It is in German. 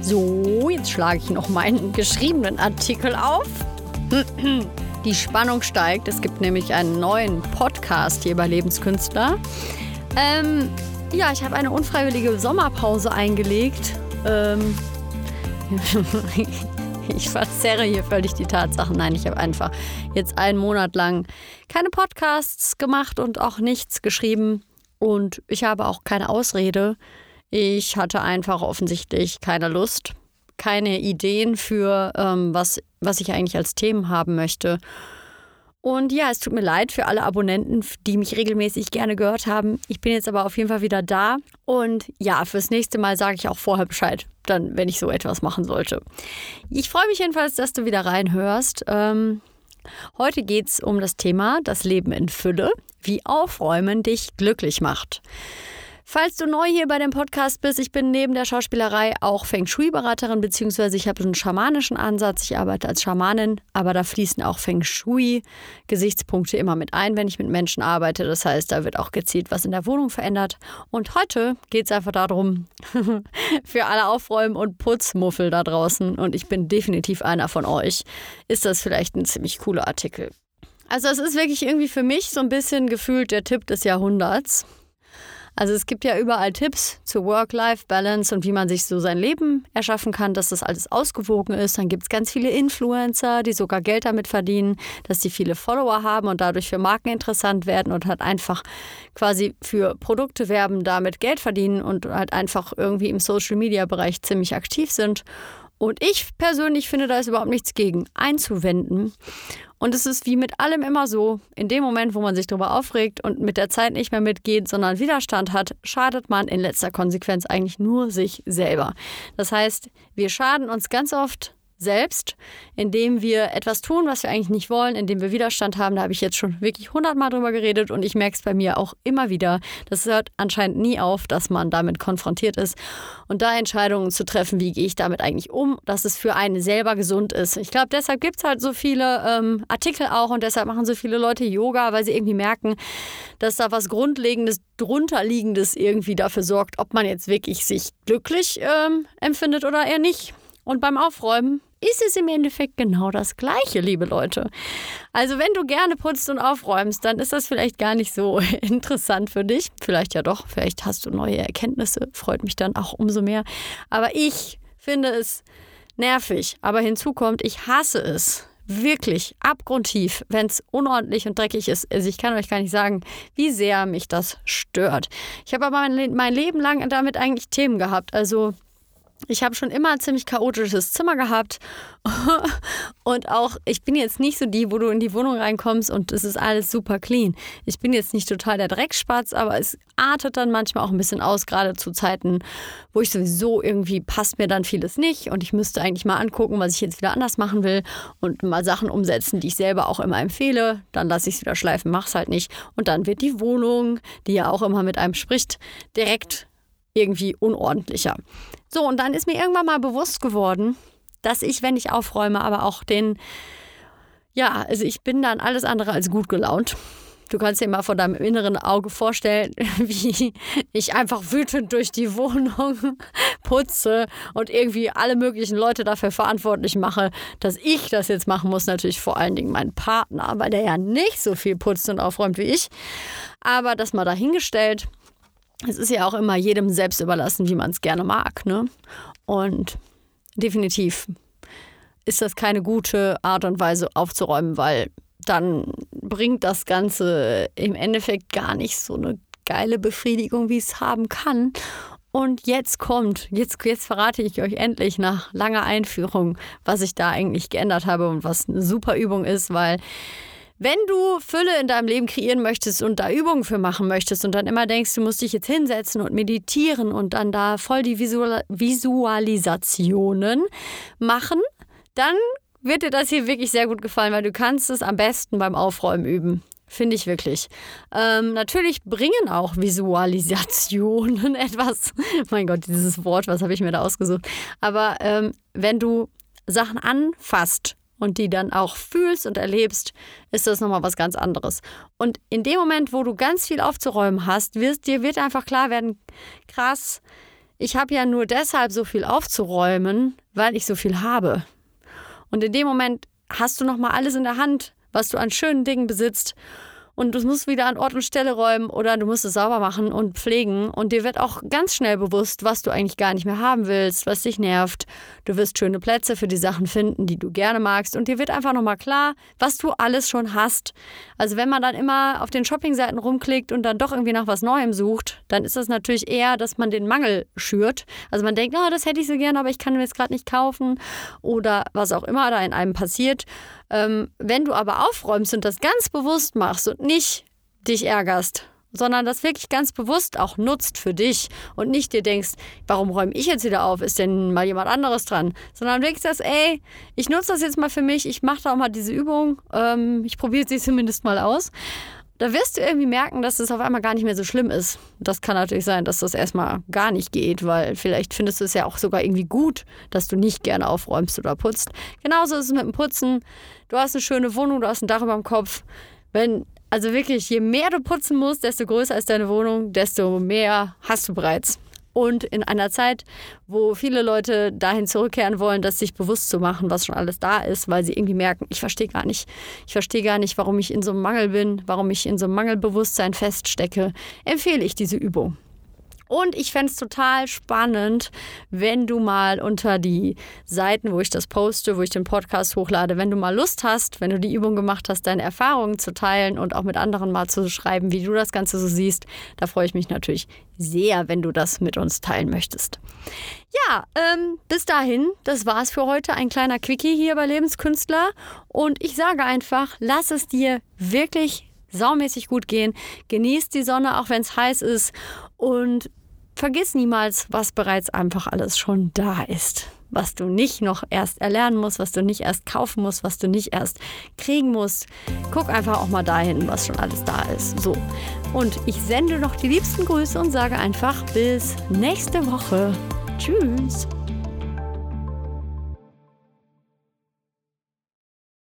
So, jetzt schlage ich noch meinen geschriebenen Artikel auf. Die Spannung steigt. Es gibt nämlich einen neuen Podcast hier bei Lebenskünstler. Ähm, ja, ich habe eine unfreiwillige Sommerpause eingelegt. Ähm, ich verzerre hier völlig die Tatsachen. Nein, ich habe einfach jetzt einen Monat lang keine Podcasts gemacht und auch nichts geschrieben. Und ich habe auch keine Ausrede. Ich hatte einfach offensichtlich keine Lust, keine Ideen für, ähm, was, was ich eigentlich als Themen haben möchte. Und ja, es tut mir leid für alle Abonnenten, die mich regelmäßig gerne gehört haben. Ich bin jetzt aber auf jeden Fall wieder da. Und ja, fürs nächste Mal sage ich auch vorher Bescheid, dann, wenn ich so etwas machen sollte. Ich freue mich jedenfalls, dass du wieder reinhörst. Ähm, heute geht es um das Thema das Leben in Fülle, wie Aufräumen dich glücklich macht. Falls du neu hier bei dem Podcast bist, ich bin neben der Schauspielerei auch Feng Shui-Beraterin, beziehungsweise ich habe einen schamanischen Ansatz. Ich arbeite als Schamanin, aber da fließen auch Feng Shui-Gesichtspunkte immer mit ein, wenn ich mit Menschen arbeite. Das heißt, da wird auch gezielt was in der Wohnung verändert. Und heute geht es einfach darum, für alle Aufräumen und Putzmuffel da draußen, und ich bin definitiv einer von euch, ist das vielleicht ein ziemlich cooler Artikel. Also es ist wirklich irgendwie für mich so ein bisschen gefühlt der Tipp des Jahrhunderts. Also es gibt ja überall Tipps zur Work-Life-Balance und wie man sich so sein Leben erschaffen kann, dass das alles ausgewogen ist. Dann gibt es ganz viele Influencer, die sogar Geld damit verdienen, dass sie viele Follower haben und dadurch für Marken interessant werden und halt einfach quasi für Produkte werben, damit Geld verdienen und halt einfach irgendwie im Social-Media-Bereich ziemlich aktiv sind. Und ich persönlich finde, da ist überhaupt nichts gegen einzuwenden. Und es ist wie mit allem immer so, in dem Moment, wo man sich darüber aufregt und mit der Zeit nicht mehr mitgeht, sondern Widerstand hat, schadet man in letzter Konsequenz eigentlich nur sich selber. Das heißt, wir schaden uns ganz oft selbst, indem wir etwas tun, was wir eigentlich nicht wollen, indem wir Widerstand haben. Da habe ich jetzt schon wirklich hundertmal drüber geredet und ich merke es bei mir auch immer wieder. Das hört anscheinend nie auf, dass man damit konfrontiert ist. Und da Entscheidungen zu treffen, wie gehe ich damit eigentlich um, dass es für einen selber gesund ist. Ich glaube, deshalb gibt es halt so viele ähm, Artikel auch und deshalb machen so viele Leute Yoga, weil sie irgendwie merken, dass da was Grundlegendes, drunterliegendes irgendwie dafür sorgt, ob man jetzt wirklich sich glücklich ähm, empfindet oder eher nicht. Und beim Aufräumen ist es im Endeffekt genau das Gleiche, liebe Leute. Also wenn du gerne putzt und aufräumst, dann ist das vielleicht gar nicht so interessant für dich. Vielleicht ja doch, vielleicht hast du neue Erkenntnisse, freut mich dann auch umso mehr. Aber ich finde es nervig. Aber hinzu kommt, ich hasse es. Wirklich abgrundtief, wenn es unordentlich und dreckig ist. Also ich kann euch gar nicht sagen, wie sehr mich das stört. Ich habe aber mein, mein Leben lang damit eigentlich Themen gehabt. Also ich habe schon immer ein ziemlich chaotisches Zimmer gehabt. und auch, ich bin jetzt nicht so die, wo du in die Wohnung reinkommst und es ist alles super clean. Ich bin jetzt nicht total der Dreckspatz, aber es artet dann manchmal auch ein bisschen aus, gerade zu Zeiten, wo ich sowieso irgendwie passt mir dann vieles nicht und ich müsste eigentlich mal angucken, was ich jetzt wieder anders machen will und mal Sachen umsetzen, die ich selber auch immer empfehle. Dann lasse ich es wieder schleifen, mach's halt nicht. Und dann wird die Wohnung, die ja auch immer mit einem spricht, direkt irgendwie unordentlicher. So, und dann ist mir irgendwann mal bewusst geworden, dass ich, wenn ich aufräume, aber auch den, ja, also ich bin dann alles andere als gut gelaunt. Du kannst dir mal vor deinem inneren Auge vorstellen, wie ich einfach wütend durch die Wohnung putze und irgendwie alle möglichen Leute dafür verantwortlich mache, dass ich das jetzt machen muss. Natürlich vor allen Dingen mein Partner, weil der ja nicht so viel putzt und aufräumt wie ich. Aber das mal dahingestellt es ist ja auch immer jedem selbst überlassen, wie man es gerne mag. Ne? Und definitiv ist das keine gute Art und Weise aufzuräumen, weil dann bringt das Ganze im Endeffekt gar nicht so eine geile Befriedigung, wie es haben kann. Und jetzt kommt, jetzt, jetzt verrate ich euch endlich nach langer Einführung, was ich da eigentlich geändert habe und was eine super Übung ist, weil wenn du Fülle in deinem Leben kreieren möchtest und da Übungen für machen möchtest und dann immer denkst, du musst dich jetzt hinsetzen und meditieren und dann da voll die Visual Visualisationen machen, dann wird dir das hier wirklich sehr gut gefallen, weil du kannst es am besten beim Aufräumen üben. Finde ich wirklich. Ähm, natürlich bringen auch Visualisationen etwas. mein Gott, dieses Wort, was habe ich mir da ausgesucht? Aber ähm, wenn du Sachen anfasst und die dann auch fühlst und erlebst, ist das nochmal was ganz anderes. Und in dem Moment, wo du ganz viel aufzuräumen hast, wirst, dir wird einfach klar werden, krass, ich habe ja nur deshalb so viel aufzuräumen, weil ich so viel habe. Und in dem Moment hast du nochmal alles in der Hand, was du an schönen Dingen besitzt und du musst wieder an Ort und Stelle räumen oder du musst es sauber machen und pflegen und dir wird auch ganz schnell bewusst, was du eigentlich gar nicht mehr haben willst, was dich nervt. Du wirst schöne Plätze für die Sachen finden, die du gerne magst und dir wird einfach nochmal klar, was du alles schon hast. Also wenn man dann immer auf den Shoppingseiten rumklickt und dann doch irgendwie nach was Neuem sucht, dann ist das natürlich eher, dass man den Mangel schürt. Also man denkt, oh, das hätte ich so gerne, aber ich kann mir jetzt gerade nicht kaufen oder was auch immer da in einem passiert. Ähm, wenn du aber aufräumst und das ganz bewusst machst und nicht dich ärgerst, sondern das wirklich ganz bewusst auch nutzt für dich und nicht dir denkst, warum räume ich jetzt wieder auf? Ist denn mal jemand anderes dran? Sondern wirklich sagst, ey, ich nutze das jetzt mal für mich, ich mache da auch mal diese Übung, ähm, ich probiere sie zumindest mal aus da wirst du irgendwie merken, dass es auf einmal gar nicht mehr so schlimm ist. Das kann natürlich sein, dass das erstmal gar nicht geht, weil vielleicht findest du es ja auch sogar irgendwie gut, dass du nicht gerne aufräumst oder putzt. Genauso ist es mit dem Putzen. Du hast eine schöne Wohnung, du hast ein Dach über dem Kopf. Wenn, also wirklich, je mehr du putzen musst, desto größer ist deine Wohnung, desto mehr hast du bereits. Und in einer Zeit, wo viele Leute dahin zurückkehren wollen, das sich bewusst zu machen, was schon alles da ist, weil sie irgendwie merken, ich verstehe gar nicht, ich verstehe gar nicht, warum ich in so einem Mangel bin, warum ich in so einem Mangelbewusstsein feststecke, empfehle ich diese Übung. Und ich fände es total spannend, wenn du mal unter die Seiten, wo ich das poste, wo ich den Podcast hochlade, wenn du mal Lust hast, wenn du die Übung gemacht hast, deine Erfahrungen zu teilen und auch mit anderen mal zu schreiben, wie du das Ganze so siehst. Da freue ich mich natürlich sehr, wenn du das mit uns teilen möchtest. Ja, ähm, bis dahin, das war's für heute. Ein kleiner Quickie hier bei Lebenskünstler. Und ich sage einfach, lass es dir wirklich saumäßig gut gehen. Genieß die Sonne, auch wenn es heiß ist. Und vergiss niemals, was bereits einfach alles schon da ist. Was du nicht noch erst erlernen musst, was du nicht erst kaufen musst, was du nicht erst kriegen musst. Guck einfach auch mal dahin, was schon alles da ist. So. Und ich sende noch die liebsten Grüße und sage einfach bis nächste Woche. Tschüss.